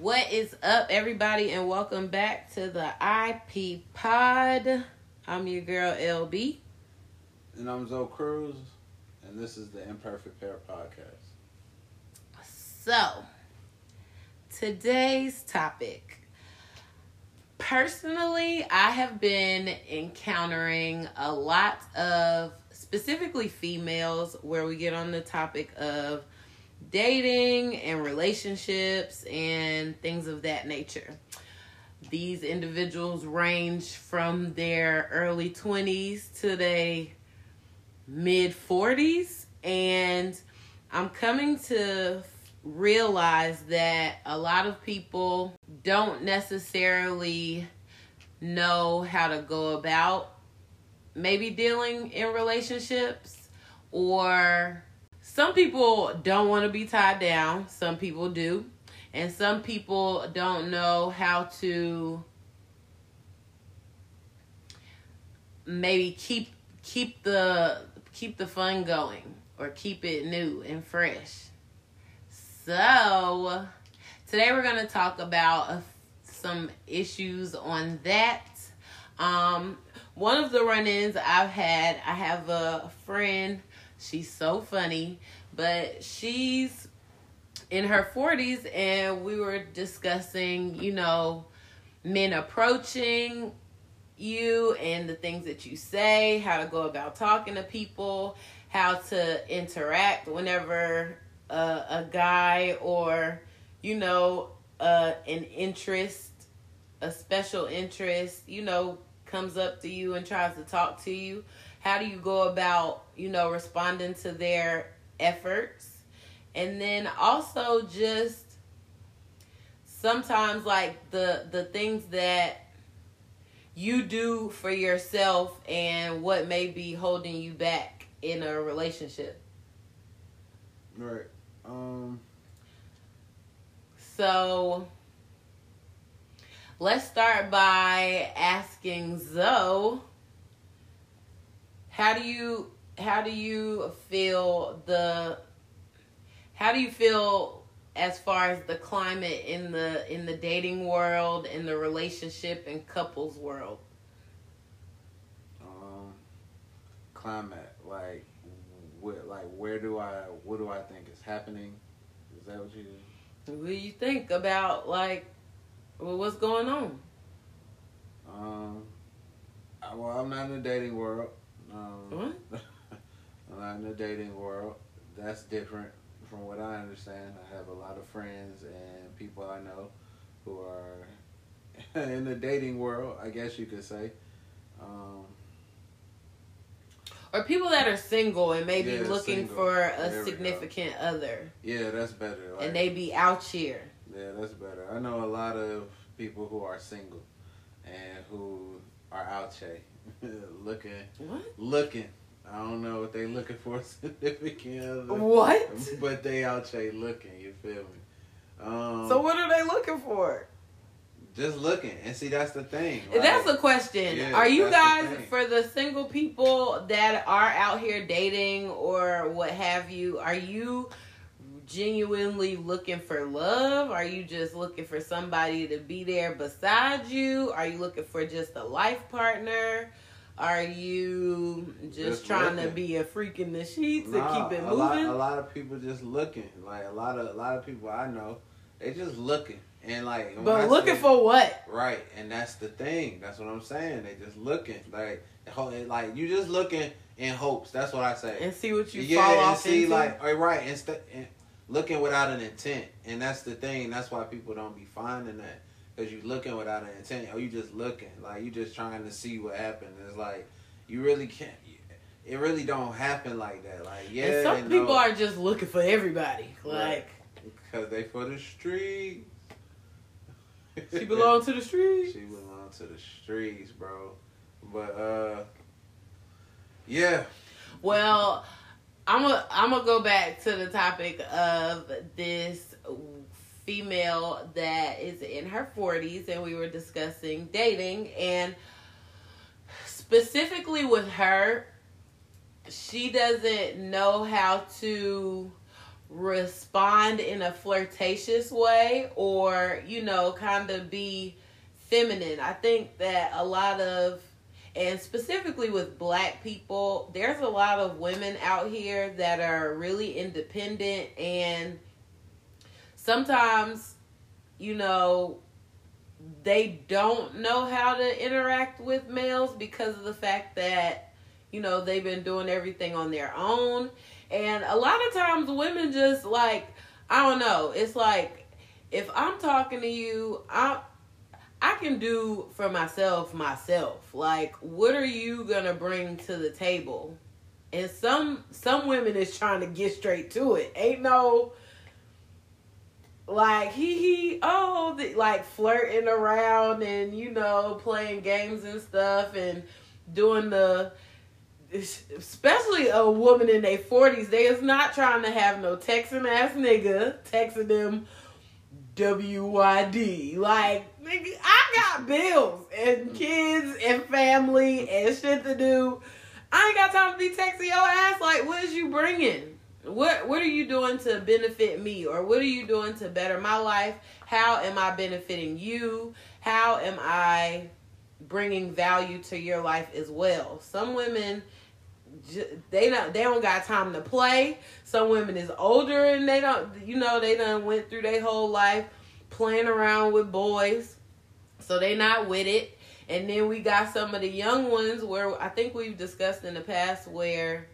What is up, everybody, and welcome back to the IP Pod. I'm your girl LB. And I'm Zoe Cruz, and this is the Imperfect Pair podcast. So, today's topic. Personally, I have been encountering a lot of specifically females where we get on the topic of dating and relationships and things of that nature. These individuals range from their early 20s to their mid 40s, and I'm coming to realize that a lot of people don't necessarily know how to go about maybe dealing in relationships or some people don't want to be tied down. Some people do. And some people don't know how to maybe keep keep the keep the fun going or keep it new and fresh. So today we're going to talk about uh, some issues on that. Um one of the run-ins i've had i have a friend. She's so funny but she's in her 40s and we were discussing you know men approaching you and the things that you say how to go about talking to people how to interact whenever uh, a guy or you know uh, an interest a special interest you know comes up to you and tries to talk to you how do you go about you know responding to their efforts and then also just sometimes like the the things that you do for yourself and what may be holding you back in a relationship Right. Um. so let's start by asking zoe how do you how do you feel the how do you feel as far as the climate in the in the dating world in the relationship and couples world Um. Climate, like, what like, where do I, what do I think is happening? Is that what you? what do you think about like well, what's going on Um. Well, I'm not in the dating world. Um, what I'm not in the dating world. That's different from what I understand. I have a lot of friends and people I know who are in the dating world, I guess you could say. Um, or people that are single and maybe Yeah, looking single. for a There significant other yeah, that's better. Like, and they be out here yeah, that's better. I know a lot of people who are single and who are out here looking, what looking. I don't know what they looking for significant other. what But they out here looking, you feel me? Um, so what are they looking for just looking and see that's the thing. That's like, a question. Yeah, are you that's the guys for the single people that are out here dating or what have you? Are you genuinely looking for love? Are you just looking for somebody to be there beside you? Are you looking for just a life partner? Are you just, Just trying to be a freak in the sheets nah, and keep it a lot, moving? a lot of people just looking. Like a lot of a lot of people I know, they just looking and like. but looking say- for what? right, and that's the thing. That's what I'm saying. They just looking like ho- eh, like you just looking in hopes. That's what I say. And see what you yeah, fall and off see into. like all right, instead eh, and looking without an intent, and that's the thing. That's why people don't be finding that because you're looking without an intent, or you just looking like you just trying to see what happened. It's like you really can't. It really don't happen like that. Like yeah, and some no, people are just looking for everybody. Like because they for the street. she belong to the streets. She belong to the streets, bro. But uh, yeah, Well, I'm a, I'm gonna go back to the topic of this female that is in her 40s, and we were discussing dating, and specifically with her, she doesn't know how to respond in a flirtatious way or, you know, kind of be feminine. I think that a lot of and specifically with black people, there's a lot of women out here that are really independent and sometimes, you know, they don't know how to interact with males because of the fact that, you know, they've been doing everything on their own. And a lot of times women just like, I don't know, it's like if I'm talking to you, I I can do for myself myself. Like, what are you gonna bring to the table? And some some women is trying to get straight to it. Ain't no like he he oh the, like flirting around and you know playing games and stuff and doing the especially a woman in their 40s they is not trying to have no texting ass nigga texting them WYD like nigga, I got bills and kids and family and shit to do. I ain't got time to be texting your ass. Like, what is you bringing? What What are you doing to benefit me, or what are you doing to better my life? How am I benefiting you? How am I bringing value to your life as well? Some women they don't they don't got time to play. Some women is older and they don't you know they done went through their whole life playing around with boys so they not with it. And then we got some of the young ones where I think we've discussed in the past where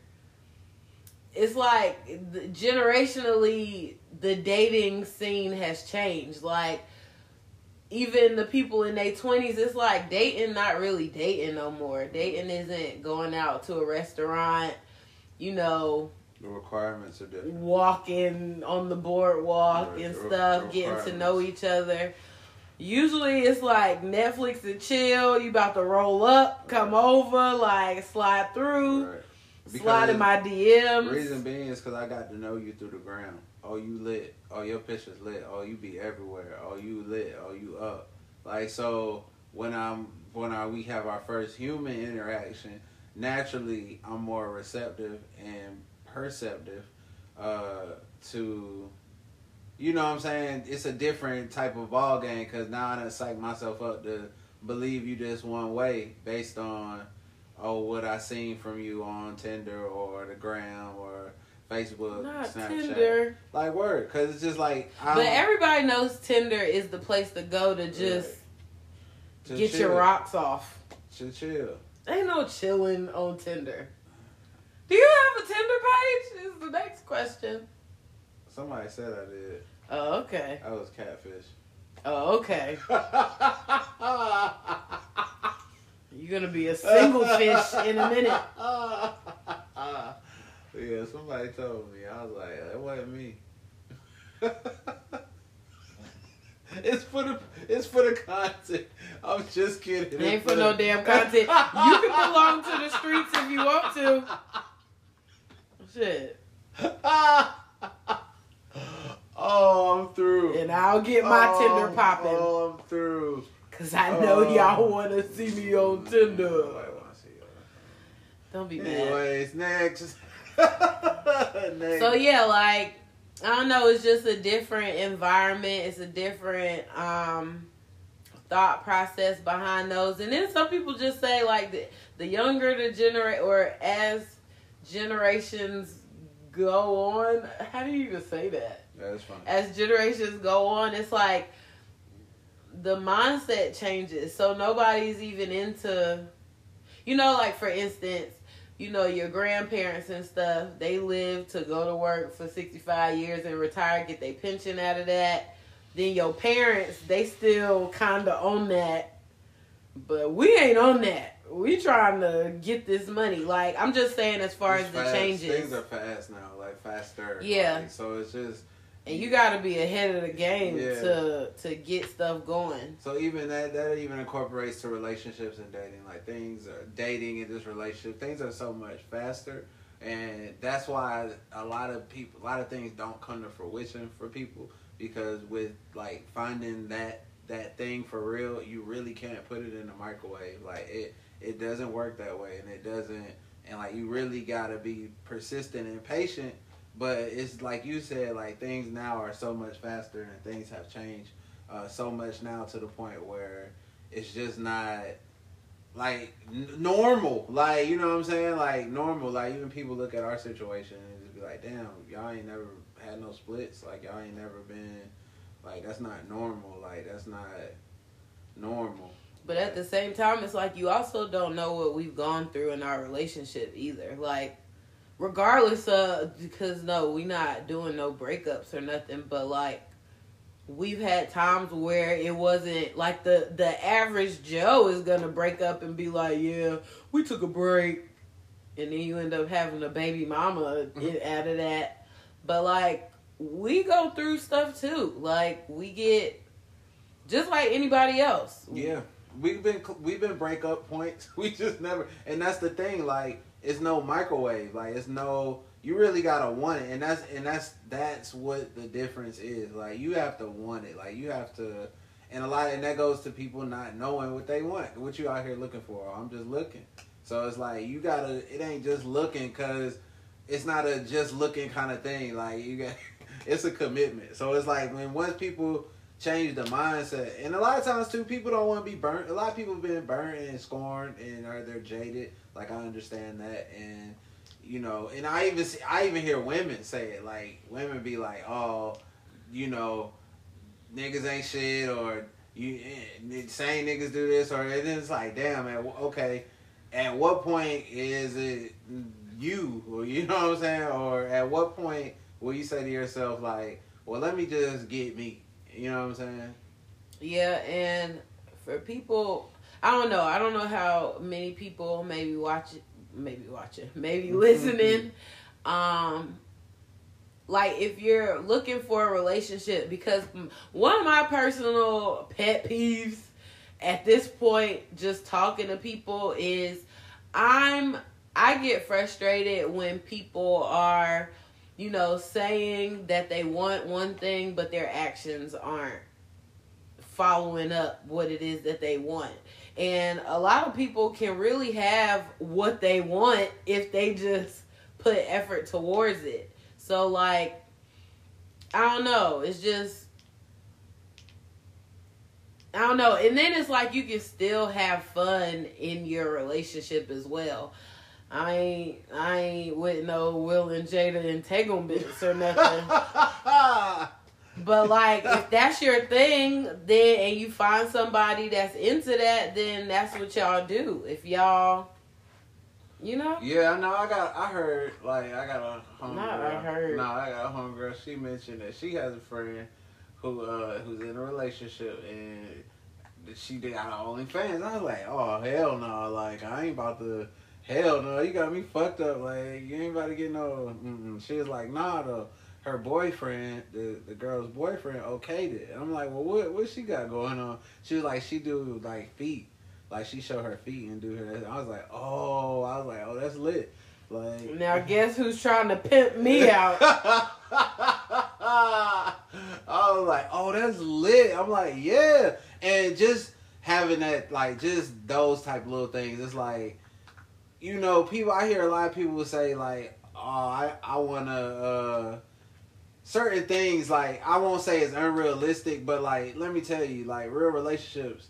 it's like generationally the dating scene has changed. Like even the people in their twenties, it's like dating not really dating no more. Dating isn't going out to a restaurant, you know. The requirements are different. Walking on the boardwalk and stuff, getting to know each other. Usually it's like Netflix and chill. You about to roll up, come over, like slide through, right. Slide in my DMs. Reason being is because I got to know you through the ground. Oh, you lit. Oh, your pictures lit. Oh, you be everywhere. Oh, you lit. Oh, you up. Like so, when I'm when I we have our first human interaction, naturally I'm more receptive and perceptive uh, to you know what I'm saying? It's a different type of ball game because now I done psych myself up to believe you just one way based on oh what I seen from you on Tinder or the gram or Facebook, Not Snapchat. Tinder. Like word, because it's just like. I but everybody knows Tinder is the place to go to just right. to get chill. your rocks off. To chill. Ain't no chilling on Tinder. Do you have a Tinder page? Is the next question. Somebody said I did. Oh, okay. I was catfish. Oh, okay. You're gonna be a single fish in a minute. yeah, somebody told me. I was like, that wasn't me. it's for the it's for the content. I'm just kidding. It ain't for no damn content. You can belong to the streets if you want to. Shit. Oh, I'm through. And I'll get my oh, Tinder popping. Oh, I'm through. Cause I know oh. y'all want to see me on Tinder. Don't be mad. Anyways, next. next. So yeah, like I don't know, it's just a different environment. It's a different um thought process behind those. And then some people just say like the the younger the generate or as generations go on. How do you even say that? That's fine. As generations go on, it's like the mindset changes. So nobody's even into, you know, like for instance, you know, your grandparents and stuff, they live to go to work for 65 years and retire, get their pension out of that. Then your parents, they still kind of own that. But we ain't on that. We trying to get this money. Like, I'm just saying as far it's as fast. the changes. Things are fast now, like faster. Yeah. Like, so it's just and you got to be ahead of the game yeah. to to get stuff going. So even that that even incorporates to relationships and dating. Like things are dating and this relationship, things are so much faster, and that's why a lot of people, a lot of things don't come to fruition for people because with like finding that that thing for real, you really can't put it in the microwave. Like it it doesn't work that way, and it doesn't. And like you really gotta be persistent and patient but it's like you said, like things now are so much faster and things have changed uh, so much now to the point where it's just not like n- normal. Like you know what I'm saying? Like normal. Like even people look at our situation and just be like, "Damn, y'all ain't never had no splits. Like y'all ain't never been like that's not normal. Like that's not normal." But at the same time, it's like you also don't know what we've gone through in our relationship either. Like, regardless of, because no, we not doing no breakups or nothing, but like, we've had times where it wasn't like the the average Joe is gonna break up and be like, yeah, we took a break, and then you end up having a baby mama mm-hmm. out of that. But like, we go through stuff too. Like, we get just like anybody else. Yeah, we've been we've been breakup points. We just never, and that's the thing. Like, it's no microwave. Like, it's no. You really gotta want it, and that's and that's that's what the difference is. Like, you have to want it. Like, you have to, and a lot, and that goes to people not knowing what they want. What you out here looking for? I'm just looking. So it's like you gotta. It ain't just looking because it's not a just looking kind of thing. Like you got, it's a commitment. So it's like when once people change the mindset, and a lot of times too, people don't want to be burnt. A lot of people have been burnt and scorned, and are they're jaded. Like I understand that, and you know, and I even see, I even hear women say it. Like women be like, oh, you know, niggas ain't shit, or you eh, same niggas do this, or and it's like, damn, man, okay. At what point is it you, or you know what I'm saying, or at what point will you say to yourself like, well, let me just get me, you know what I'm saying? Yeah, and for people, I don't know. I don't know how many people maybe watch it, maybe watching, maybe listening. um, like if you're looking for a relationship, because one of my personal pet peeves at this point, just talking to people, is I'm I get frustrated when people are, you know, saying that they want one thing, but their actions aren't following up what it is that they want. And a lot of people can really have what they want if they just put effort towards it. So, like, I don't know. It's just, I don't know. And then it's like you can still have fun in your relationship as well. I ain't I ain't with no Will and Jada entanglements or nothing. but like if that's your thing, then and you find somebody that's into that, then that's what y'all do. If y'all you know? Yeah, I know. I got. I heard. Like, I got a homegirl. Nah, I heard. No, I got a homegirl. She mentioned that she has a friend who uh who's in a relationship and she did got OnlyFans. I was like, oh hell no! Like, I ain't about to hell no, you got me fucked up. Like you ain't about to get no. Mm-mm. She was like, nah, though. Her boyfriend, the the girl's boyfriend, okayed it. I'm like, well, what what she got going on? She was like, she do like feet, like she show her feet and do her. I was like, oh, I was like, oh, that's lit. Like now, guess who's trying to pimp me out? I was like, oh, that's lit. I'm like, yeah, and just having that, like, just those type of little things. It's like you know, people. I hear a lot of people say like, "Oh, I I want to." uh Certain things like I won't say it's unrealistic, but like let me tell you, like real relationships,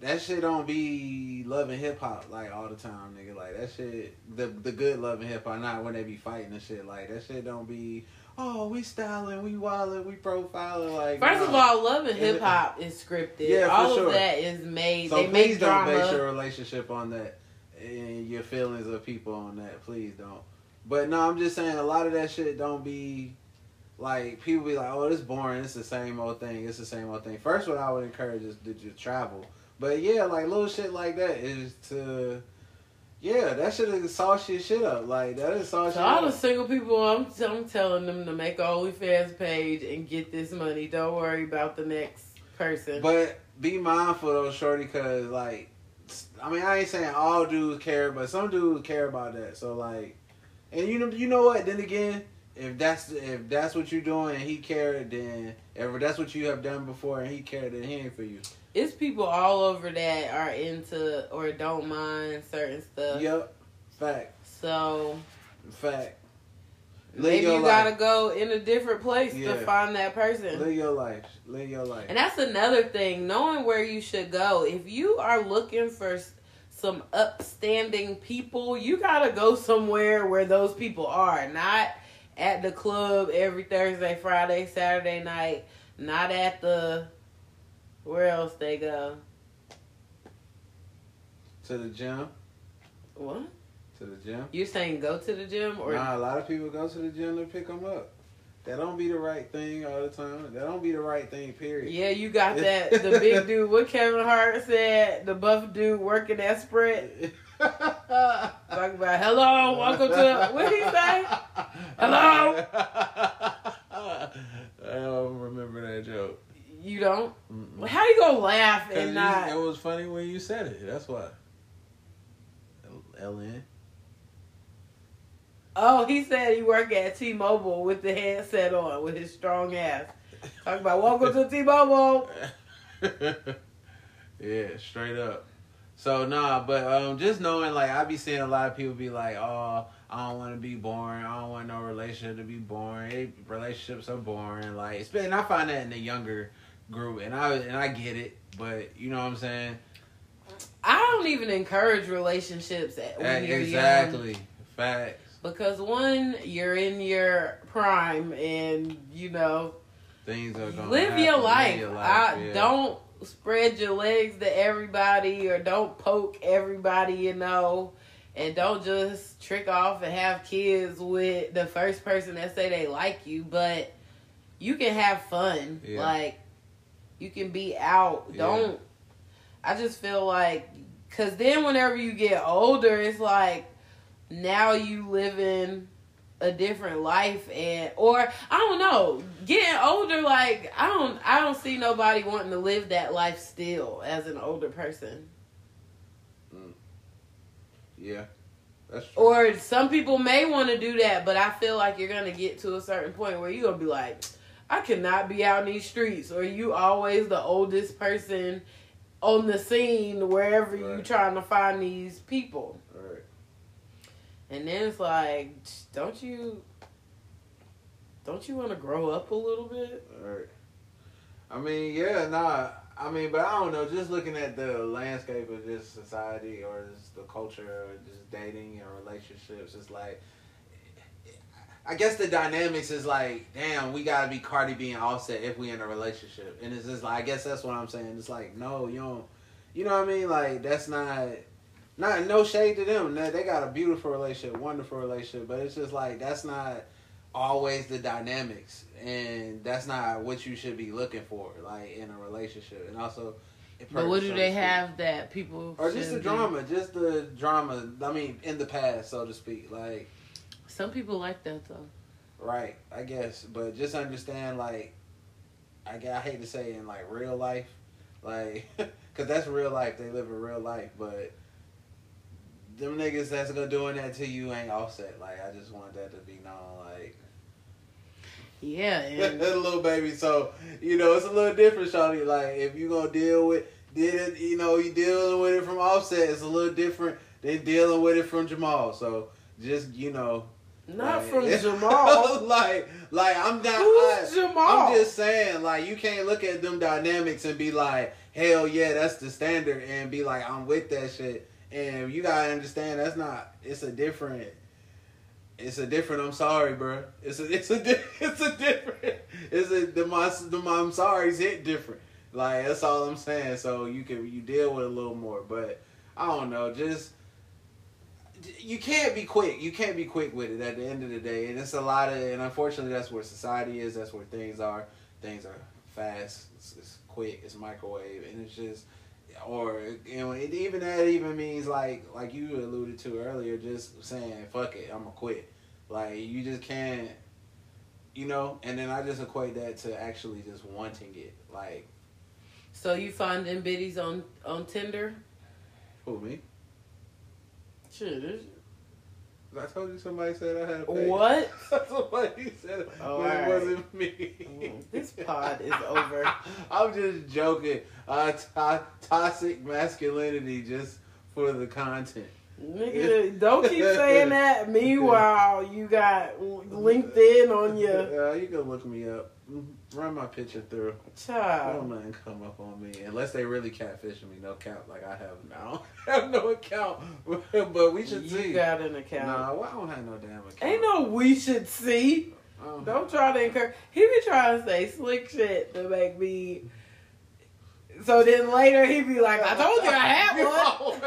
that shit don't be Love and Hip Hop like all the time, nigga. Like that shit, the the good Love and Hip Hop, not when they be fighting and shit. Like that shit don't be. Oh, we styling, we wilding, we profiling. Like first of all, Love and Hip Hop is scripted. Yeah, all sure. of that is made. So they please make don't drama. base your relationship on that and your feelings of people on that. Please don't. But no, I'm just saying a lot of that shit don't be like people be like, oh, it's boring. It's the same old thing. It's the same old thing. First, what I would encourage is to just travel. But yeah, like little shit like that is to. Yeah, that should have sauce your shit up. Like that is sauce. So all the single people, I'm I'm telling them to make an OnlyFans page and get this money. Don't worry about the next person. But be mindful though, shorty, cause like, I mean, I ain't saying all dudes care, but some dudes care about that. So like, and you know, you know what? Then again, if that's if that's what you're doing and he cared, then if that's what you have done before and he cared, then he ain't for you. It's people all over that are into or don't mind certain stuff. Yep, fact. So, fact. Maybe your you life. gotta go in a different place Yeah. to find that person. Live your life. Live your life. And that's another thing, knowing where you should go. If you are looking for some upstanding people, you gotta go somewhere where those people are, not at the club every Thursday, Friday, Saturday night, not at the where else they go. to the gym. What? To the gym. You're saying go to the gym or Nah, a lot of people go to the gym to pick them up. That don't be the right thing all the time. That don't be the right thing. Period. Yeah, you got that the big dude, what Kevin Hart said, the buff dude working that spread. Talk about hello, welcome to what he say? Hello? I don't remember that joke. You don't? Mm-mm. How you gonna laugh and not? it was funny when you said it. That's why. L- LN. Oh, he said he work at T-Mobile with the headset on with his strong ass. Talk about welcome to T-Mobile. yeah, straight up. So nah, but um, just knowing like I be seeing a lot of people be like, oh, I don't want to be boring. I don't want no relationship to be boring. Relationships are boring. Like, it's been, I find that in the younger group, and I and I get it, but you know what I'm saying? I don't even encourage relationships at, when you're young. exactly. Facts. Because one, you're in your prime, and you know Things are gonna live your life. your I yeah. don't spread your legs to everybody or don't poke everybody, you know. And don't just trick off and have kids with the first person that say they like you, but you can have fun. Yeah. Like you can be out. Yeah. Don't I just feel like cuz then whenever you get older, it's like now you living a different life and or I don't know, getting older like I don't I don't see nobody wanting to live that life still as an older person. Mm. Yeah, that's true. Or some people may want to do that, but I feel like you're gonna get to a certain point where you're gonna be like, I cannot be out in these streets, or you always the oldest person on the scene wherever you trying to find these people. And then it's like, don't you don't you want to grow up a little bit? Right. I mean, yeah, nah. I mean, but I don't know. Just looking at the landscape of just society or just the culture or just dating and relationships, it's like, I guess the dynamics is like, damn, we gotta be Cardi B and Offset if we in a relationship, and it's just like, I guess that's what I'm saying. It's like, no, you don't, you know what I mean? Like that's not. Not no shade to them. They they got a beautiful relationship, wonderful relationship, but it's just like that's not always the dynamics and that's not what you should be looking for like in a relationship and also But what do they have that people or just the be? drama just the drama i mean in the past so to speak like Some people like that though. right i guess but just understand like i, I hate to say in like real life like because that's real life they live in real life but them niggas that's gonna doing that to you ain't offset like i just want that to be known like Yeah, and a little baby. So you know it's a little different, Shawty. Like if you gonna deal with did it, you know you dealing with it from Offset. It's a little different than dealing with it from Jamal. So just you know, not like- from Jamal. like like I'm not. Who's I, Jamal? I'm just saying, like you can't look at them dynamics and be like, hell yeah, that's the standard, and be like, I'm with that shit. And you gotta understand that's not. It's a different. It's a different. I'm sorry, bro. It's a. It's a. It's a different. It's a. The my. The my I'm sorry's hit different. Like that's all I'm saying. So you can you deal with it a little more, but I don't know. Just you can't be quick. You can't be quick with it at the end of the day. And it's a lot of, and unfortunately, that's where society is. That's where things are. Things are fast. It's, it's quick. It's microwave, and it's just, or you know, it, even that even means like like you alluded to earlier, just saying fuck it, I'm gonna quit. Like you just can't, you know. And then I just equate that to actually just wanting it. Like so you finding biddies on on Tinder? who me? Shit. I told you somebody said I had a page. What? Somebody said it, Oh, but it alright. wasn't me. Mm, this pod is over. I'm just joking. Uh, to- toxic masculinity just for the content. Nigga, don't keep saying that. Meanwhile, you got LinkedIn on your. Yeah, you can look me up. Run my picture through. Child. Don't nothing come up on me unless they really catfishing me. No count. Like I have now. have no account. but we should you see. You got an account. Nah, well, I don't have no damn account. Ain't no we should see. Don't try to encourage. He be trying to say slick shit to make me. So then later he'd be like, "I told you I had one."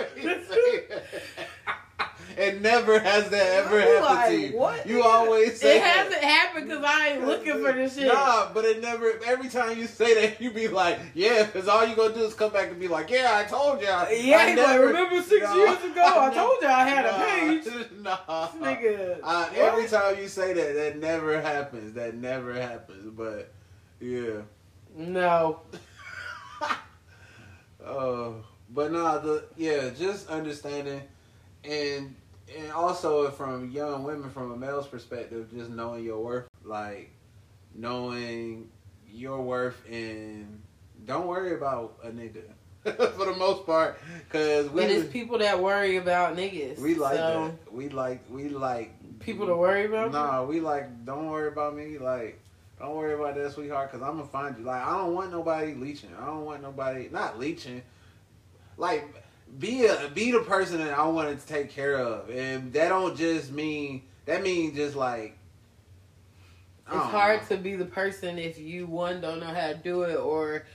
It never has that ever I'm happened like, to you. what, you always say It that. hasn't happened because I ain't looking for this shit. Nah, but it never. Every time you say that, you be like, "Yeah," because all you gonna do is come back and be like, "Yeah, I told you." Yeah, I he's like, remember six Nah, years ago? I nah, told you I had nah, a page. Nah, This nigga. Uh, every time you say that, that never happens. That never happens. But yeah. No. Uh, but no, the yeah, just understanding, and and also from young women, from a male's perspective, just knowing your worth, like knowing your worth, and don't worry about a nigga for the most part, because we But it's people that worry about niggas. we like so, that. We like we like People to worry about. Nah, we like don't worry about me. Like don't worry about that, sweetheart, because I'm gonna find you. Like I don't want nobody leeching. I don't want nobody not leeching. Like be a be the person that I wanted to take care of, and that don't just mean that means just like. It's hard know. to be the person if you one don't know how to do it or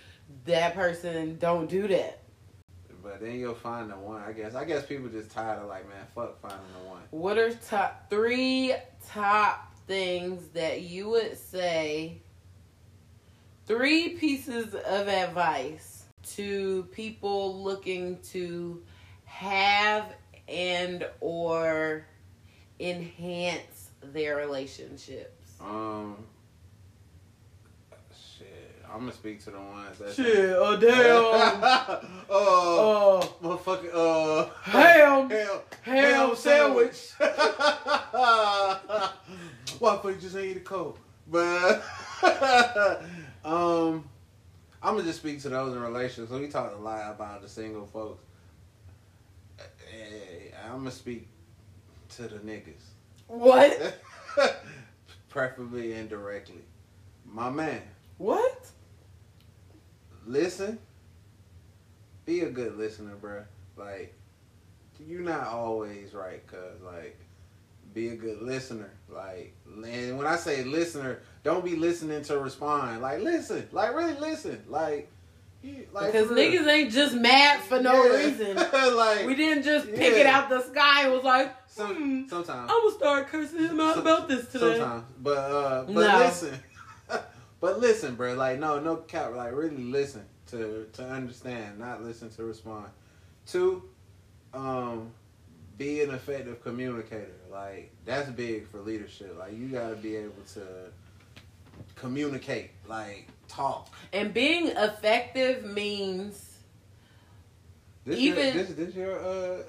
that person don't do that. But then you'll find the one. I guess. I guess people just tired of like, man, fuck finding the one. What are top three top things that you would say? Three pieces of advice to people looking to have and or enhance their relationships. Um. Shit, I'm gonna speak to the ones that. oh damn! oh, Oh, motherfucker. Uh, ham, ham, ham sandwich. Why fuck you just ain't eat a coke? But um, I'm gonna just speak to those in relationships. So we talked a lot about the single folks. Eh, I'm gonna speak to the niggas. What? Preferably indirectly. My man, What? listen. Be a good listener, bruh. Like, you're not always right, cuz, like, be a good listener. Like, and when I say listener, don't be listening to respond. Like, listen. Like, really listen. Like, like Because niggas ain't just mad for no Yeah. reason. like, We didn't just pick it out the sky and was like, some, hmm, sometimes. I'm gonna start cursing him out Some- about this today. Sometimes, but uh, but No. listen, but listen, bro. Like no, no cap. Like really listen to to understand, not listen to respond. Two, um, be an effective communicator. Like that's big for leadership. Like you got to be able to communicate. Like talk. And being effective means This Even- your, this this your uh.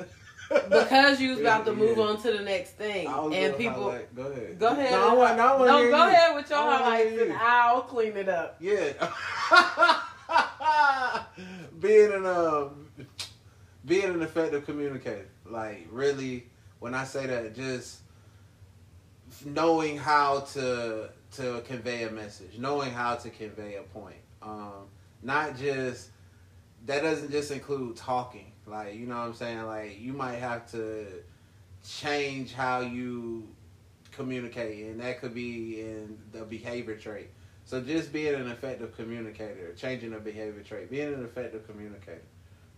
because you was about to move Yeah. on to the next thing, and people. highlight- Go ahead. Go ahead. No, I want, no, I want No, go you. ahead with your highlights hear and. I'll clean it up. Yeah. being an um, being an effective communicator, like really, when I say that, just knowing how to to convey a message, knowing how to convey a point, um, not just that doesn't just include talking. Like you know what I'm saying. Like you might have to change how you communicate, and that could be in the behavior trait. So just being an effective communicator, changing a behavior trait, being an effective communicator.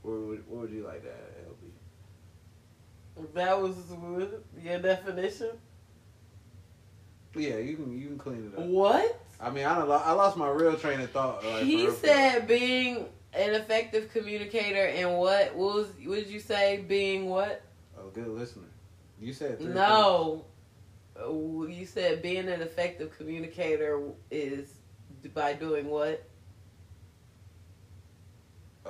What would, what would you like that LB? That was your definition. Yeah, you can you can clean it up. What? I mean, I don't, I lost my real train of thought. Like, he said being an effective communicator and what? What was? What did you say? Being what? a good listener. You said No. Uh, You said being an effective communicator is by doing what?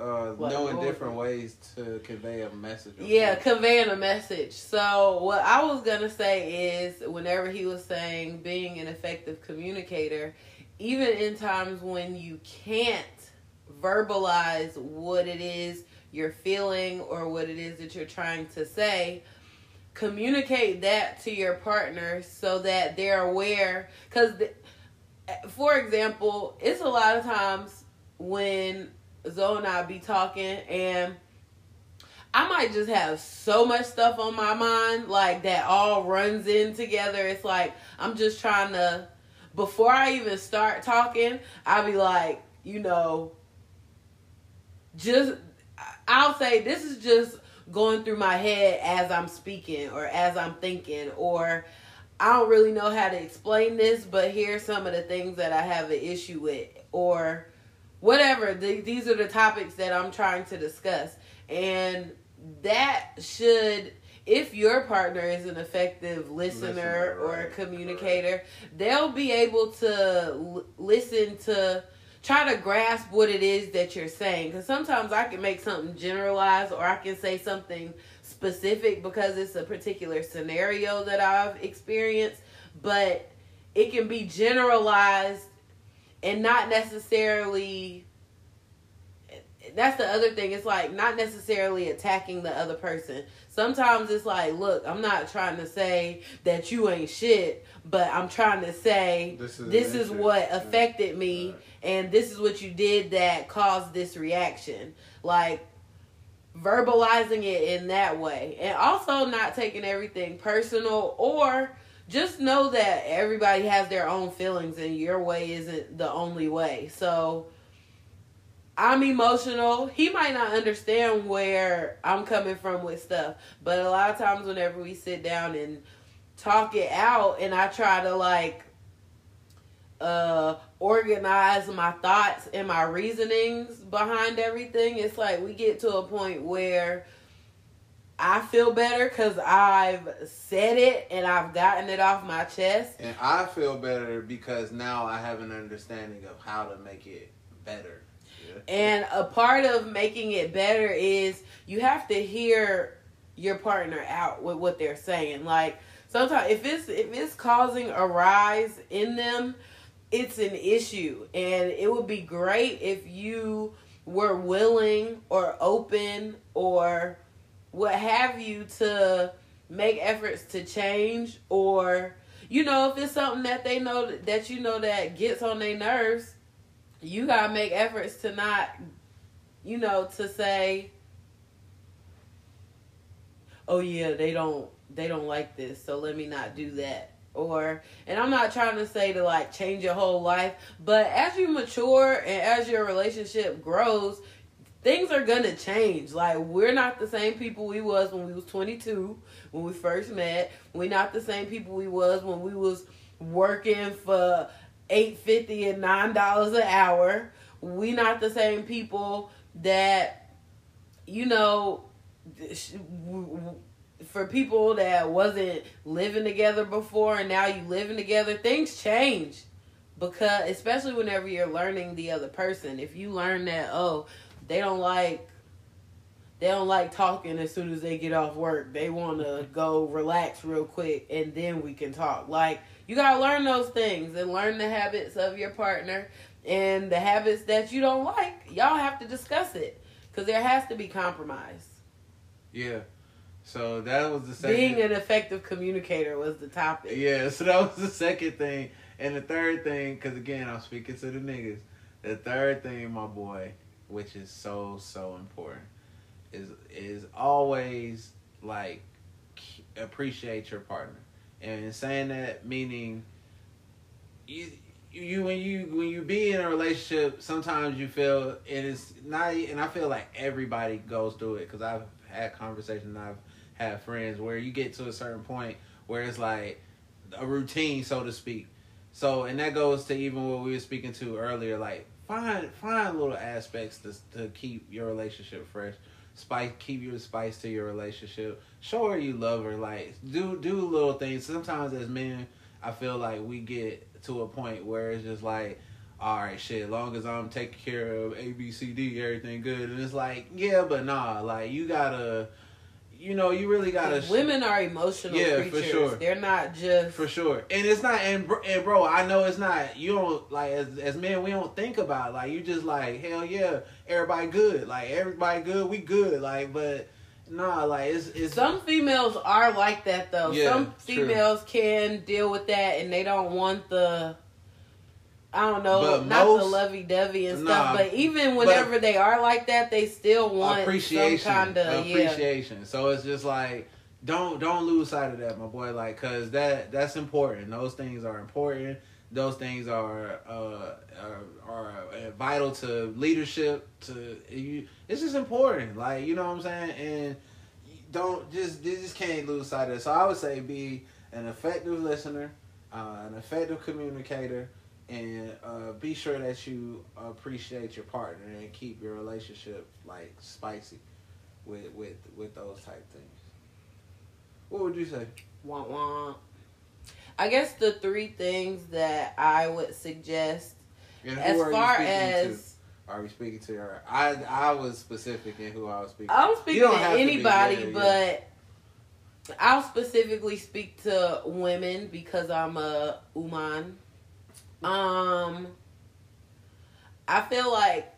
Uh, What, knowing different ways to convey a message. Yeah, conveying a message. So what I was gonna say is, whenever he was saying being an effective communicator, even in times when you can't verbalize what it is you're feeling or what it is that you're trying to say, communicate that to your partner so that they're aware. Because, for example, it's a lot of times when Zoe and I be talking and I might just have so much stuff on my mind, like that all runs in together. It's like I'm just trying to, before I even start talking, I'll be like, you know, just, I'll say, this is just going through my head as I'm speaking or as I'm thinking, or I don't really know how to explain this, but here's some of the things that I have an issue with, or whatever. The, these are the topics that I'm trying to discuss. And that should if your partner is an effective listener, listener or right, a communicator, right. they'll be able to l- listen to try to grasp what it is that you're saying. Because sometimes I can make something generalized or I can say something specific because it's a particular scenario that I've experienced, but it can be generalized and not necessarily that's the other thing. It's like not necessarily attacking the other person. Sometimes it's like, look, I'm not trying to say that you ain't shit, but I'm trying to say this is, this is what affected me right. and this is what you did that caused this reaction. Like verbalizing it in that way. And also not taking everything personal or just know that everybody has their own feelings and your way isn't the only way. So I'm emotional. He might not understand where I'm coming from with stuff, but a lot of times whenever we sit down and talk it out and I try to like uh organize my thoughts and my reasonings behind everything, it's like we get to a point where I feel better because I've said it and I've gotten it off my chest. And I feel better because now I have an understanding of how to make it better. And a part of making it better is you have to hear your partner out with what they're saying. Like sometimes if it's if it's causing a rise in them, it's an issue. And it would be great if you were willing or open or what have you to make efforts to change or you know if it's something that they know that you know that gets on their nerves you gotta make efforts to not, you know, to say, oh yeah, they don't they don't like this, so let me not do that. Or and I'm not trying to say to like change your whole life, but as you mature and as your relationship grows, things are gonna change. Like we're not the same people we was when we was 22 when we first met. We're not the same people we was when we was working for eight fifty and nine dollars an hour. We not the same people that, you know, for people that wasn't living together before and now you living together, things change because especially whenever you're learning the other person. If you learn that oh, they don't like they don't like talking as soon as they get off work. They want to go relax real quick and then we can talk. Like you got to learn those things and learn the habits of your partner and the habits that you don't like. Y'all have to discuss it cuz there has to be compromise. Yeah. So that was the second Being an effective communicator was the topic. Yeah, so that was the second thing. And the third thing cuz again, I'm speaking to the niggas. The third thing, my boy, which is so so important is is always like appreciate your partner, and saying that meaning you you when you when you be in a relationship, sometimes you feel and it's not, and I feel like everybody goes through it because I've had conversations, I've had friends where you get to a certain point where it's like a routine, so to speak. So, and that goes to even what we were speaking to earlier, like find find little aspects to to keep your relationship fresh. Spice keep your spice to your relationship. Show her you love her. Like do do little things. Sometimes as men i feel like we get to a point where it's just like all right shit long as i'm taking care of a b c d everything good. And it's like yeah but nah like you gotta you know, you really gotta. Women are emotional Yeah, for creatures. sure. They're not just For sure, and it's not, and bro, and bro, I know it's not. You don't like as as men, we don't think about it. like you just like hell yeah, everybody good, like everybody good, we good, like but nah, like it's it's Some females are like that though. Yeah, Some true. females can deal with that and they don't want the I don't know, But not the lovey dovey and Nah, stuff. But even whenever they are like that, they still want appreciation, some kind of yeah. appreciation. So it's just like don't don't lose sight of that, my boy. Like, cause that that's important. Those things are important. Those things are uh are, are vital to leadership. To you, it's just important. Like you know what I'm saying. And don't just you just can't lose sight of it. So I would say be an effective listener, uh, an effective communicator. And uh, be sure that you appreciate your partner and keep your relationship like spicy with with with those type things. What would you say? Wah, wah. I guess the three things that I would suggest And who as far speaking as to? are we speaking to her? I I was specific in who I was speaking. I'm speaking don't to have to anybody, but I'll specifically speak to women because I'm a woman. Um, I feel like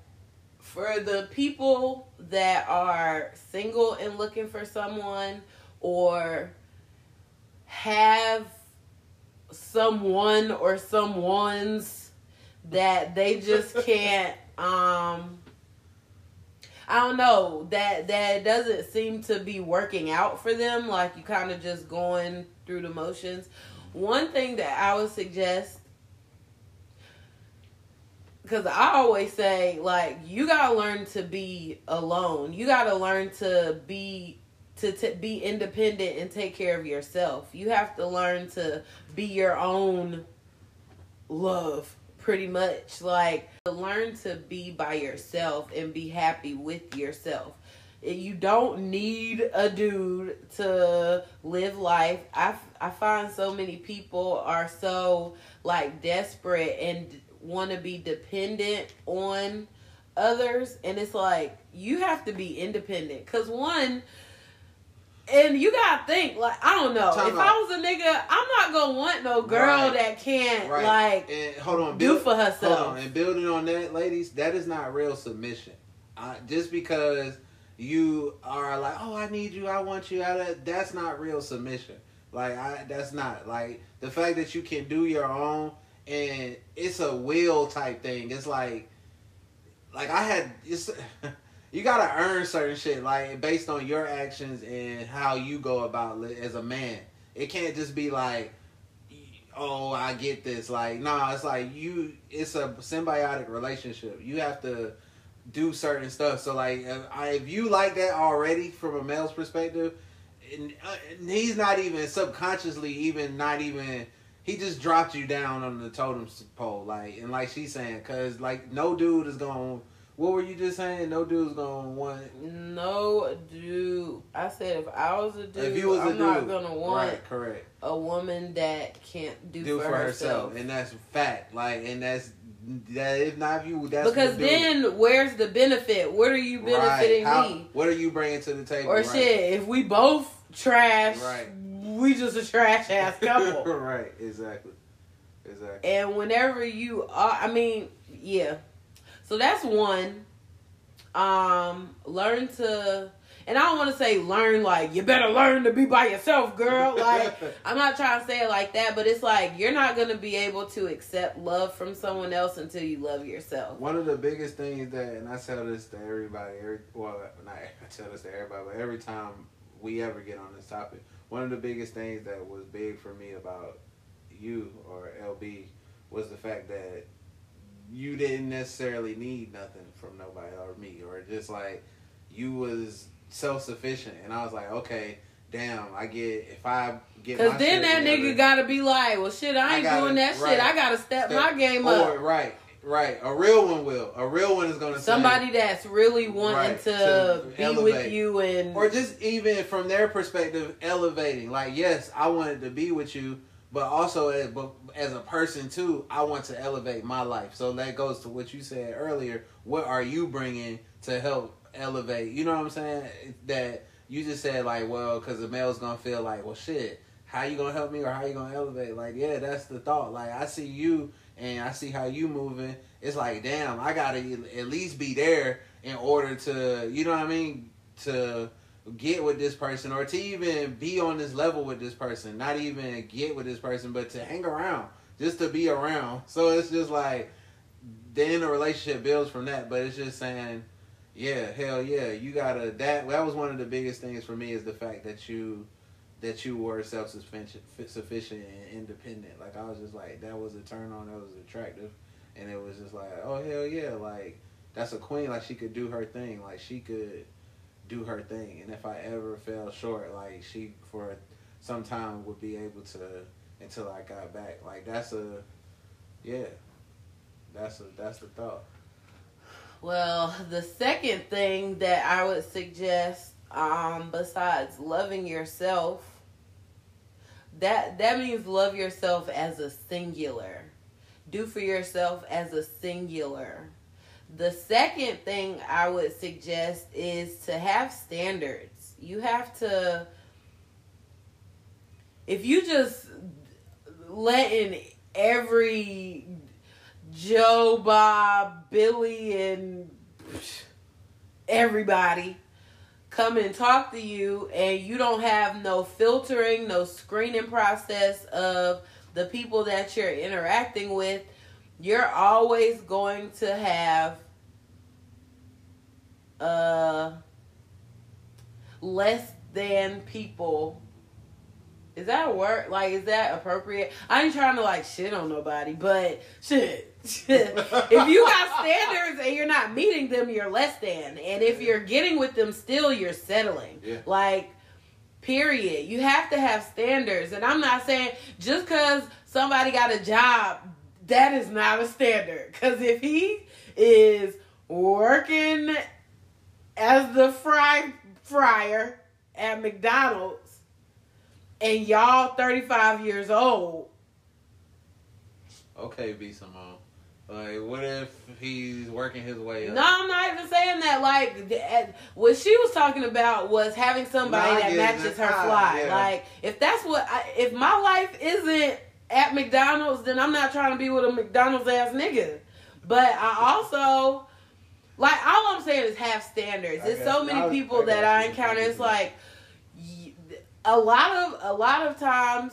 for the people that are single and looking for someone, or have someone or someone's that they just can't um I don't know that that doesn't seem to be working out for them. Like you kind of just going through the motions. One thing that I would suggest, because I always say like you gotta learn to be alone. You gotta learn to be to t- be independent and take care of yourself. You have to learn to be your own love pretty much like learn to be by yourself and be happy with yourself you don't need a dude to live life i i find so many people are so like desperate and want to be dependent on others and it's like you have to be independent cuz one and you gotta think, like, I don't know. Time if out. I was a nigga, I'm not gonna want no girl Right. that can't Right. like and hold on, do build- for herself. Hold on, and building on that, ladies, that is not real submission. Uh, just because you are like, oh, I need you, I want you, I, that- that's not real submission. Like, I, that's not like the fact that you can do your own, and it's a will type thing. It's like, like I had, it's, you gotta earn certain shit, like based on your actions and how you go about li- as a man. It can't just be like oh, I get this. Like, nah, it's like you. It's a symbiotic relationship. You have to do certain stuff. So, like, if, I, if you like that already from a male's perspective, and, uh, and he's not even subconsciously, even not even. He just dropped you down on the totem pole, like, and like she's saying, cause like no dude is gonna. What were you just saying? No dude's gonna want. no dude. I said if I was a dude, if you was a I'm dude, not gonna want right, correct. a woman that can't do, do for, for herself. herself, and that's fact. Like, and that's that. If not if you, that's because then where's the benefit? What are you Right. benefiting How- me? What are you bringing to the table? Or right. shit, if we both trash, Right. We just a trash ass couple. right. Exactly. Exactly. and whenever you are, I mean, yeah. So that's one. Um, learn to, and I don't want to say learn like you better learn to be by yourself, girl. Like I'm not trying to say it like that, but it's like you're not gonna be able to accept love from someone else until you love yourself. One of the biggest things that, and I tell this to everybody, every well, not I tell this to everybody, but every time we ever get on this topic, one of the biggest things that was big for me about you or LB was the fact that you didn't necessarily need nothing from nobody or me, or just like you was self sufficient, and I was like, okay, damn, I get if I get Cause then that together- nigga gotta be like, well, shit, I I ain't gotta- doing that shit. I gotta step, Step- my game or, up. Right, right. A real one will. A real one is gonna say- Somebody that's really wanting Right, to, to be elevate. with you and or just even from their perspective, elevating. Like, yes, I wanted to be with you, but also as, but as a person too, I want to elevate my life. So that goes to what you said earlier. What are you bringing to help elevate? You know what I'm saying? That you just said like, well, because the male's gonna feel like, well, shit, how you gonna help me or how you gonna elevate? Like, yeah, that's the thought. Like, I see you and I see how you moving. It's like, damn, I gotta at least be there in order to, you know what I mean, to get with this person or to even be on this level with this person. Not even get with this person, but to hang around, just to be around. So it's just like, then the relationship builds from that. But it's just saying, yeah, hell yeah, you gotta. That that was one of the biggest things for me is the fact that you that you were self sufficient, and independent. Like I was just like that was a turn on. That was attractive, and it was just like, oh hell yeah, like that's a queen. Like she could do her thing. Like she could do her thing. And if I ever fell short, like she for some time would be able to until I got back. Like that's a yeah. That's a that's the thought. Well, the second thing that I would suggest, um, besides loving yourself, that that means love yourself as a singular. Do for yourself as a singular. The second thing I would suggest is to have standards. You have to if you just letting every Joe, Bob, Billy, and everybody come and talk to you, and you don't have no filtering, no screening process of the people that you're interacting with, you're always going to have uh less than people is that a word? Like, is that appropriate? I ain't trying to like shit on nobody, but shit. if you got standards and you're not meeting them, you're less than. And if you're getting with them still, you're settling. Yeah. Like, period. You have to have standards. And I'm not saying just because somebody got a job, that is not a standard. Because if he is working as the fry fryer at McDonald's and y'all 35 years old. Okay, B Simone. Like, what if he's working his way up? No, I'm not even saying that. Like, the- what she was talking about was having somebody No, that matches her fly. yeah. Like, if that's what, I, if my life isn't at McDonald's, then I'm not trying to be with a McDonald's ass nigga. But I also, like, all I'm saying is have standards. There's so many people that I encounter. It's like a lot of a lot of times,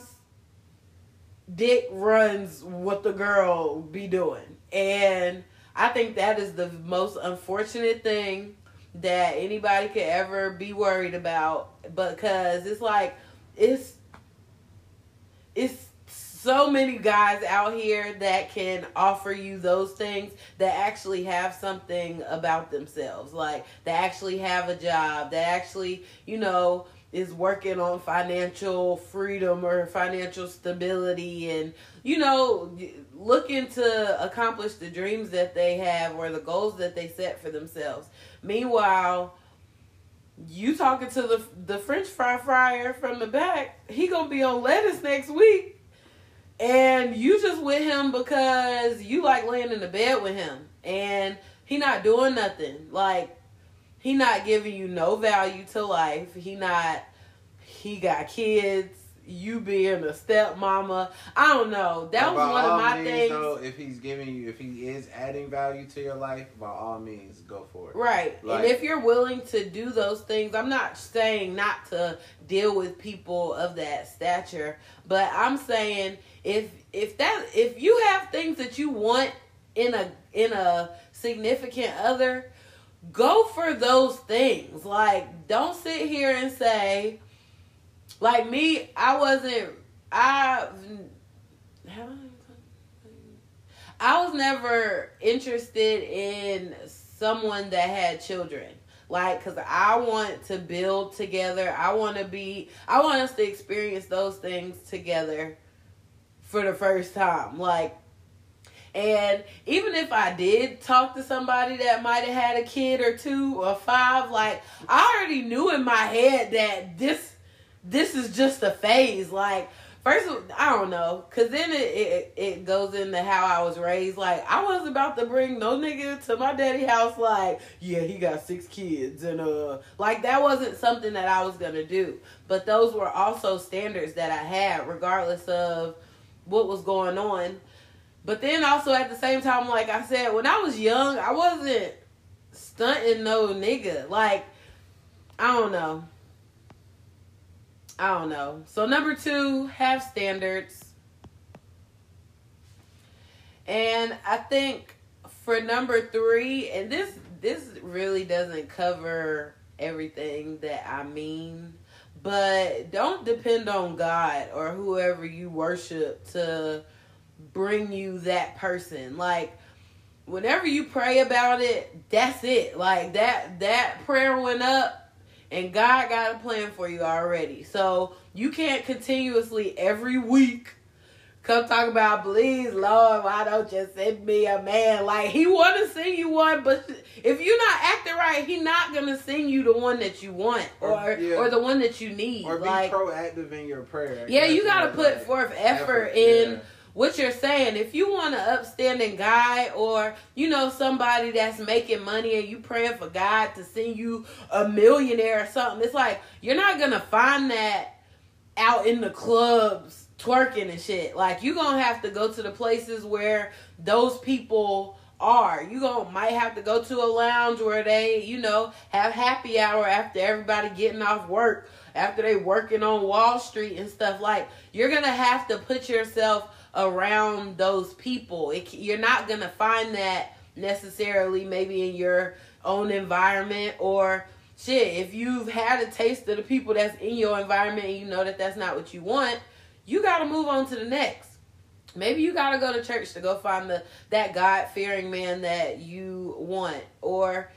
dick runs what the girl be doing, and I think that is the most unfortunate thing that anybody could ever be worried about. Because it's like it's it's so many guys out here that can offer you those things that actually have something about themselves. Like they actually have a job. That actually you know is working on financial freedom or financial stability and you know looking to accomplish the dreams that they have or the goals that they set for themselves. Meanwhile you talking to the the french fry fryer from the back he gonna be on lettuce next week. And you just with him because you like laying in the bed with him. And he not doing nothing. Like he not giving you no value to life. He not he got kids. You being a stepmama. I don't know. That was one of my means, things. Though, if he's giving you, if he is adding value to your life, by all means, go for it. Right. Like- and if you're willing to do those things, I'm not saying not to deal with people of that stature, but I'm saying if if that if you have things that you want in a in a significant other, go for those things. Like don't sit here and say like me, I wasn't I I was never interested in someone that had children. Like, cause I want to build together. I want to be. I want us to experience those things together for the first time. Like, and even if I did talk to somebody that might have had a kid or two or five, like I already knew in my head that this this is just a phase. Like First, I don't know, cause then it, it it goes into how I was raised. Like I wasn't about to bring no nigga to my daddy house. Like yeah, he got six kids, and uh, like that wasn't something that I was gonna do. But those were also standards that I had, regardless of what was going on. But then also at the same time, like I said, when I was young, I wasn't stunting no nigga. Like I don't know. I don't know. So number two, have standards. And I think for number three, and this this really doesn't cover everything that I mean, but don't depend on God or whoever you worship to bring you that person. Like whenever you pray about it, that's it. Like that that prayer went up and God got a plan for you already. So you can't continuously every week come talk about please Lord, why don't you send me a man? Like he wanna send you one, but if you're not acting right, he not gonna send you the one that you want or or, yeah. or the one that you need. Or be like, proactive in your prayer. Yeah, you gotta put like, forth effort, effort in yeah what you're saying. If you want an upstanding guy or, you know, somebody that's making money and you praying for God to send you a millionaire or something, it's like you're not to find that out in the clubs twerking and shit. Like you're to have to go to the places where those people are. You going might have to go to a lounge where they, you know, have happy hour after everybody getting off work, after they working on Wall Street and stuff like you're going to have to put yourself around those people. It, you're not going to find that necessarily maybe in your own environment or shit if you've had a taste of the people that's in your environment and you know that that's not what you want you got to move on to the next maybe you got to go to church to go find the that god-fearing man that you want or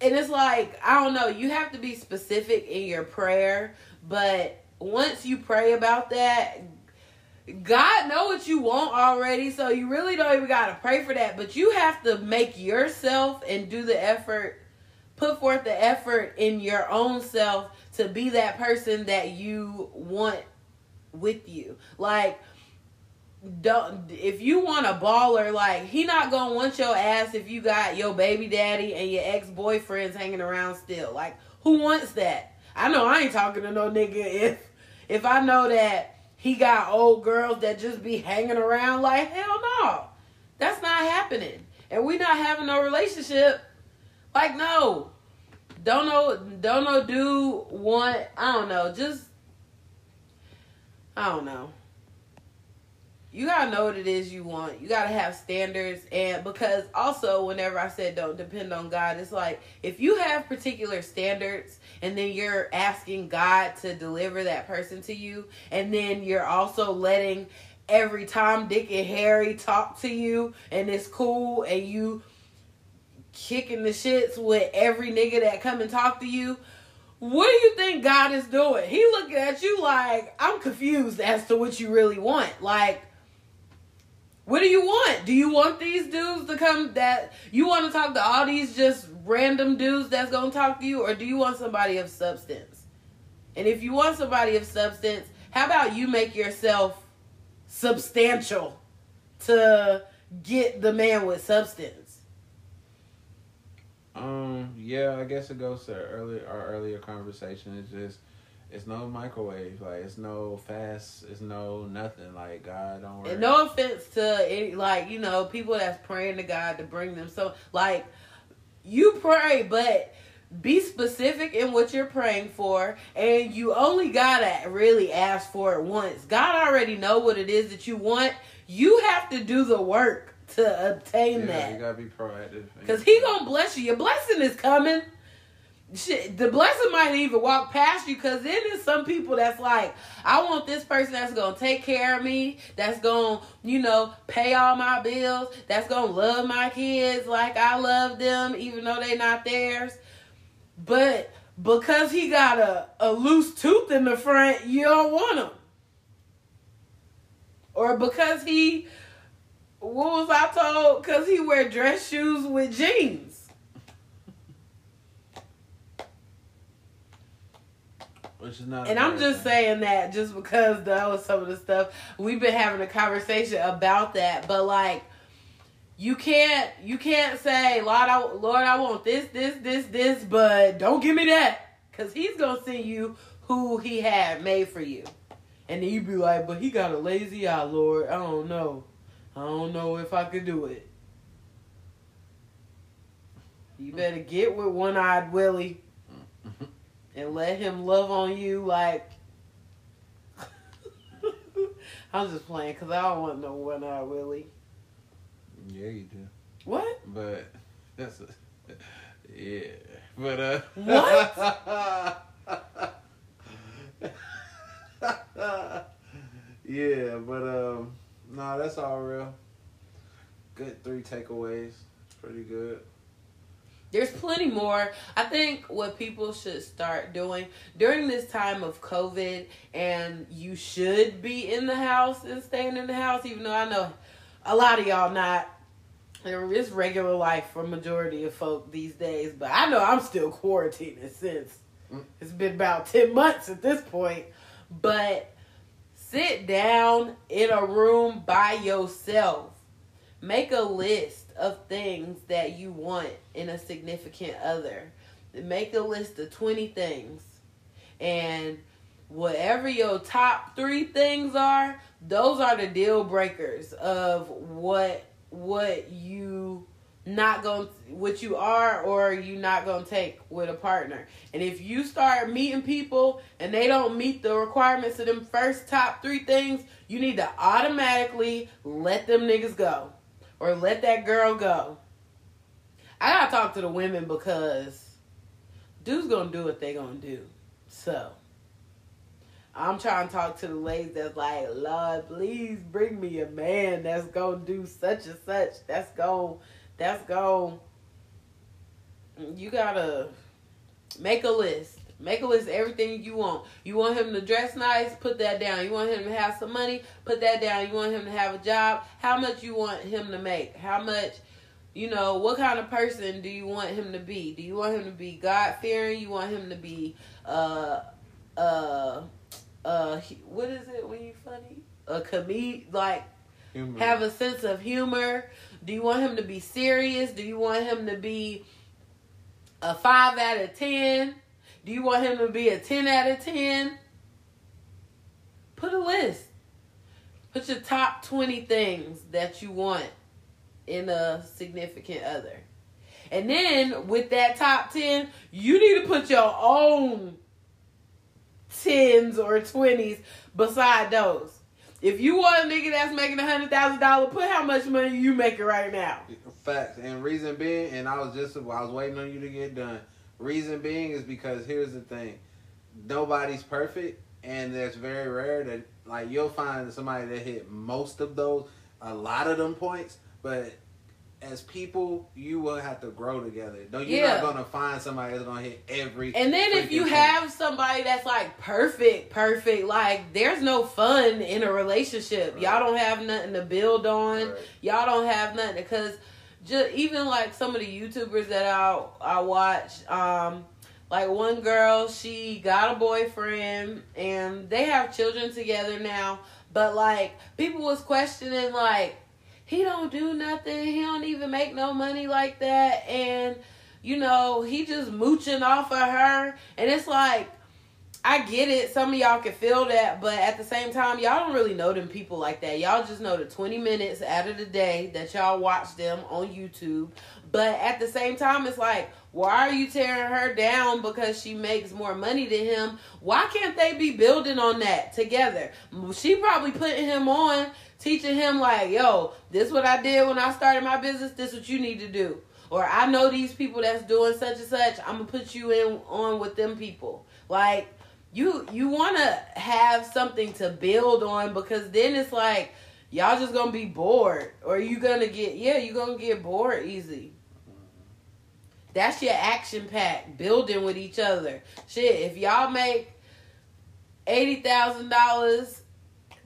and it's like i don't know you have to be specific in your prayer but once you pray about that God know what you want already, so you really don't even gotta pray for that. But you have to make yourself and do the effort, put forth the effort in your own self to be that person that you want with you. Like, don't if you want a baller, like he not gonna want your ass if you got your baby daddy and your ex boyfriends hanging around still. Like, who wants that? I know I ain't talking to no nigga if if I know that he got old girls that just be hanging around like hell no. That's not happening. And we not having no relationship. Like no. Don't know don't know do want I don't know, just I don't know you gotta know what it is you want. You gotta have standards, and because also, whenever I said don't depend on God, it's like if you have particular standards, and then you're asking God to deliver that person to you, and then you're also letting every Tom, Dick, and Harry talk to you, and it's cool, and you kicking the shits with every nigga that come and talk to you. What do you think God is doing? He looking at you like I'm confused as to what you really want. Like what do you want? Do you want these dudes to come that you want to talk to all these just random dudes that's going to talk to you or do you want somebody of substance? And if you want somebody of substance, how about you make yourself substantial to get the man with substance? Um, yeah, I guess it goes to earlier our earlier conversation. It's just it's no microwave. Like it's no fast. It's no nothing. Like God don't worry. And no offense to any, like you know people that's praying to God to bring them. So like you pray, but be specific in what you're praying for and you only gotta really ask for it once god already know what it is that you want you have to do the work to obtain yeah, that you gotta be proactive because he gonna bless you your blessing is coming Shit, the blessing might even walk past you because then there's some people that's like, I want this person that's gonna take care of me, that's gonna, you know, pay all my bills, that's gonna love my kids like I love them, even though they not theirs. But because he got a, a loose tooth in the front, you don't want him. Or because he, what was I told? Because he wear dress shoes with jeans. Which is not. And I'm just saying that just because that was some of the stuff we've been having a conversation about that. But like, you can't you can't say, Lord, I, Lord, I want this, this, this, this, but don't give me that, because He's gonna send you who He had made for you. And then you be like, but He got a lazy eye, Lord. I don't know. I don't know if I could do it. You better get with one eyed Willie and let him love on you like. I'm just playing because I don't want no one eyed Willie. Yeah, you do. What? But that's a, yeah. But uh. What? yeah, but um, no, that's all real. Good three takeaways. Pretty good. There's plenty more. I think what people should start doing during this time of COVID, and you should be in the house and staying in the house, even though I know a lot of y'all not. It's regular life for majority of folk these days, but I know I'm still quarantining since Mm. it's been about 10 months at this point. But sit down in a room by yourself. Make a list of things that you want in a significant other. Make a list of 20 things. And whatever your top 3 things are, those are the deal breakers of what what you not going what you are or you not going to take with a partner. And if you start meeting people and they don't meet the requirements of them first top 3 things, you need to automatically let them niggas go or let that girl go. I got to talk to the women because dudes to do what they to do. So, I'm trying to talk to the ladies that's like, Lord, please bring me a man that's gonna do such and such. That's going that's go you gotta make a list. Make a list everything you want. You want him to dress nice, put that down. You want him to have some money, put that down. You want him to have a job, how much you want him to make? How much you know, what kind of person do you want him to be? Do you want him to be God fearing? You want him to be uh uh uh what is it when you funny? A comedian like Humor. have a sense of humor? Do you want him to be serious? Do you want him to be a 5 out of 10? Do you want him to be a 10 out of 10? Put a list. Put your top 20 things that you want in a significant other. And then with that top 10, you need to put your own 10s or 20s beside those. If you want a nigga that's making a hundred thousand dollars, put how much money you making right now. Facts and reason being, and I was just I was waiting on you to get done. Reason being is because here's the thing, nobody's perfect, and it's very rare that like you'll find somebody that hit most of those, a lot of them points, but. As people, you will have to grow together. No, you're Yeah. not gonna find somebody that's gonna hit every. And then if you point. have somebody that's like perfect, perfect, like there's no fun in a relationship. Right. Y'all don't have nothing to build on. Right. Y'all don't have nothing because just even like some of the YouTubers that I I watch, um, like one girl, she got a boyfriend and they have children together now. But like people was questioning like he don't do nothing. He don't even make no money like that. And you know he just mooching off of her. And it's like I get it. Some of y'all can feel that, but at the same time, y'all don't really know them people like that. Y'all just know the 20 minutes out of the day that y'all watch them on YouTube. But at the same time, it's like, why are you tearing her down because she makes more money than him? Why can't they be building on that together? She probably putting him on, teaching him like, yo, this what I did when I started my business. This what you need to do. Or I know these people that's doing such and such. I'm gonna put you in on with them people. Like you you want to have something to build on because then it's like y'all just gonna be bored or you gonna get yeah you gonna get bored easy. That's your action pack building with each other. Shit if y'all make $80000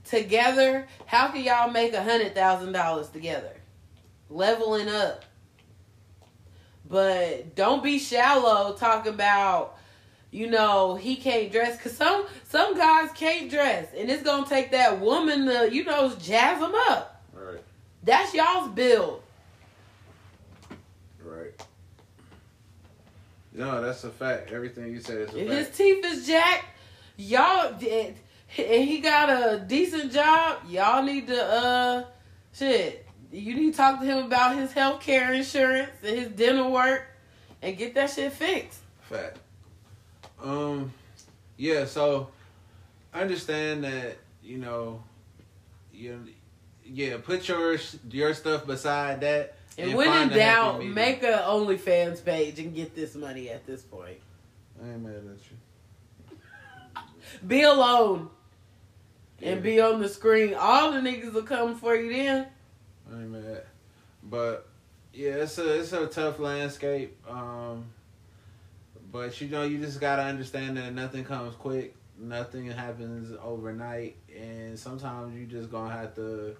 together how can y'all make $100000 together? Leveling up. But don't be shallow talking about you know, he can't dress because some some guys can't dress, and it's gonna take that woman to you know jazz them up. Right. That's y'all's build. Right. No, that's a fact. Everything you said is a If fact. his teeth is jacked, y'all and he got a decent job. Y'all need to uh shit. You need to talk to him about his health care insurance and his dental work, and get that shit fixed. Fact. Um, yeah. So, I understand that you know, you yeah. Put your your stuff beside that. And, when in find a happy doubt, make a OnlyFans page and get this money at this point. I ain't mad at you. Be alone and be on the screen. All the niggas will come for you then. I ain't mad. But yeah, it's a it's a tough landscape. Um, but you know, you just gotta understand that nothing comes quick. Nothing happens overnight, and sometimes you just gonna have to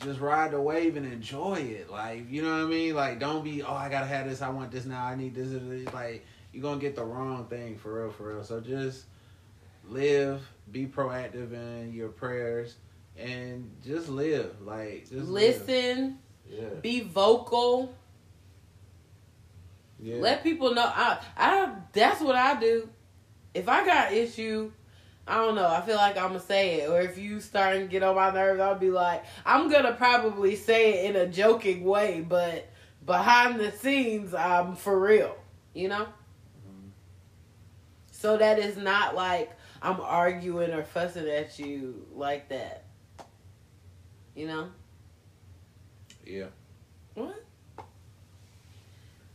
just ride the wave and enjoy it. Like you know what I mean? Like don't be oh I gotta have this. I want this now. I need this. and this." Like you're gonna get the wrong thing for real, for real. So just live, be proactive in your prayers, and just live. Like just live. Listen, Yeah. be vocal. Yeah. Let people know. I, I, that's what I do. If I got issue, I don't know. I feel like I'm gonna say it. Or if you starting to get on my nerves, I'll be like, I'm gonna probably say it in a joking way, but behind the scenes, I'm for real. You know. Mhm. So that is not like I'm arguing or fussing at you like that. You know. yeah. What?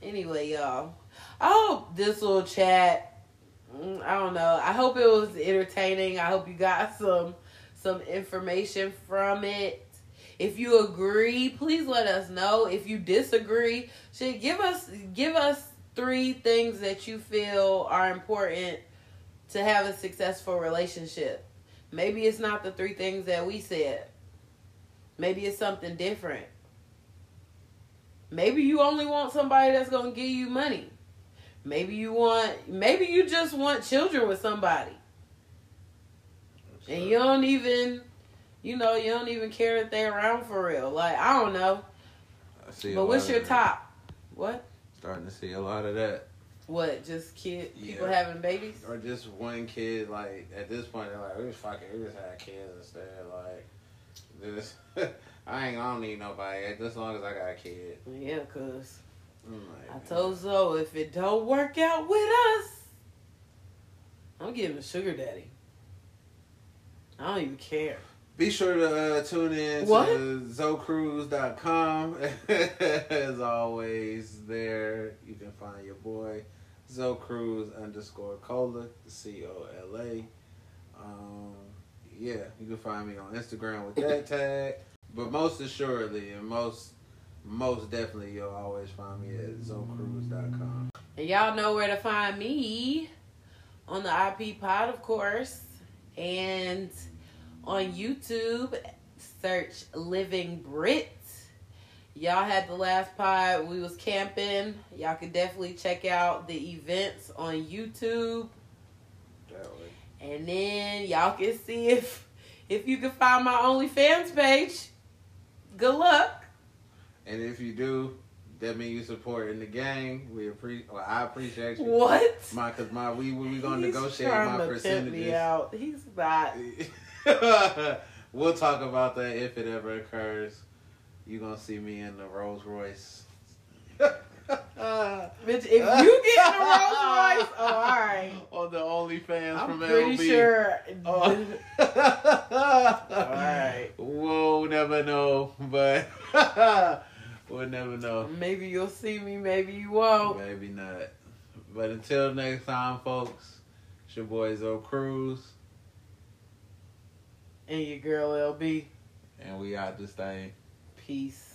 Anyway, y'all. I hope this little chat. mm, I don't know. I hope it was entertaining. I hope you got some some information from it. If you agree, please let us know. If you disagree, should give us give us three things that you feel are important to have a successful relationship. Maybe it's not the three things that we said. Maybe it's something different. Maybe you only want somebody that's gonna give you money. Maybe you want maybe you just want children with somebody. And you don't even you know, you don't even care that they're around for real. Like, I don't know. I see But what's your top? What? Starting to see a lot of that, What? Just kid people Yeah. having babies? or just one kid. Like at this point, they're like, we just fucking, we just had kids instead. Like this, I ain't. I don't need nobody. Just as long as I got a kid. Yeah, cause I'm like, I told Zoe if it don't work out with us, I'm getting a sugar daddy. I don't even care. Be sure to uh, tune in What? to zocruise.com. As always, there you can find your boy Zocruz underscore Cola, C O L A. Um, yeah, you can find me on Instagram with that tag. But most assuredly and most most definitely, you'll always find me at zocruise.com. And y'all know where to find me on the IP pod, of course, and on YouTube. Search Living Brit. Y'all had the last pod. We was camping. Y'all could definitely check out the events on YouTube, That way. and then y'all can see if if you can find my OnlyFans page. Good luck. And if you do, that means you supporting the gang. We appreciate. Well, I appreciate you. What? My, cause my we we gonna He's negotiate my to pimp me out. He's not. we'll talk about that if it ever occurs. You gonna see me in the Rolls Royce. Bitch, if you get in a Rolls Royce, oh, all right. On the OnlyFans I'm from pretty LB. sure. Oh. Alright. We'll never know, but we'll never know. Maybe you'll see me, maybe you won't. Maybe not. But until next time, folks, it's your boy Zo Cruz, And your girl LB. and we out this thing. Peace.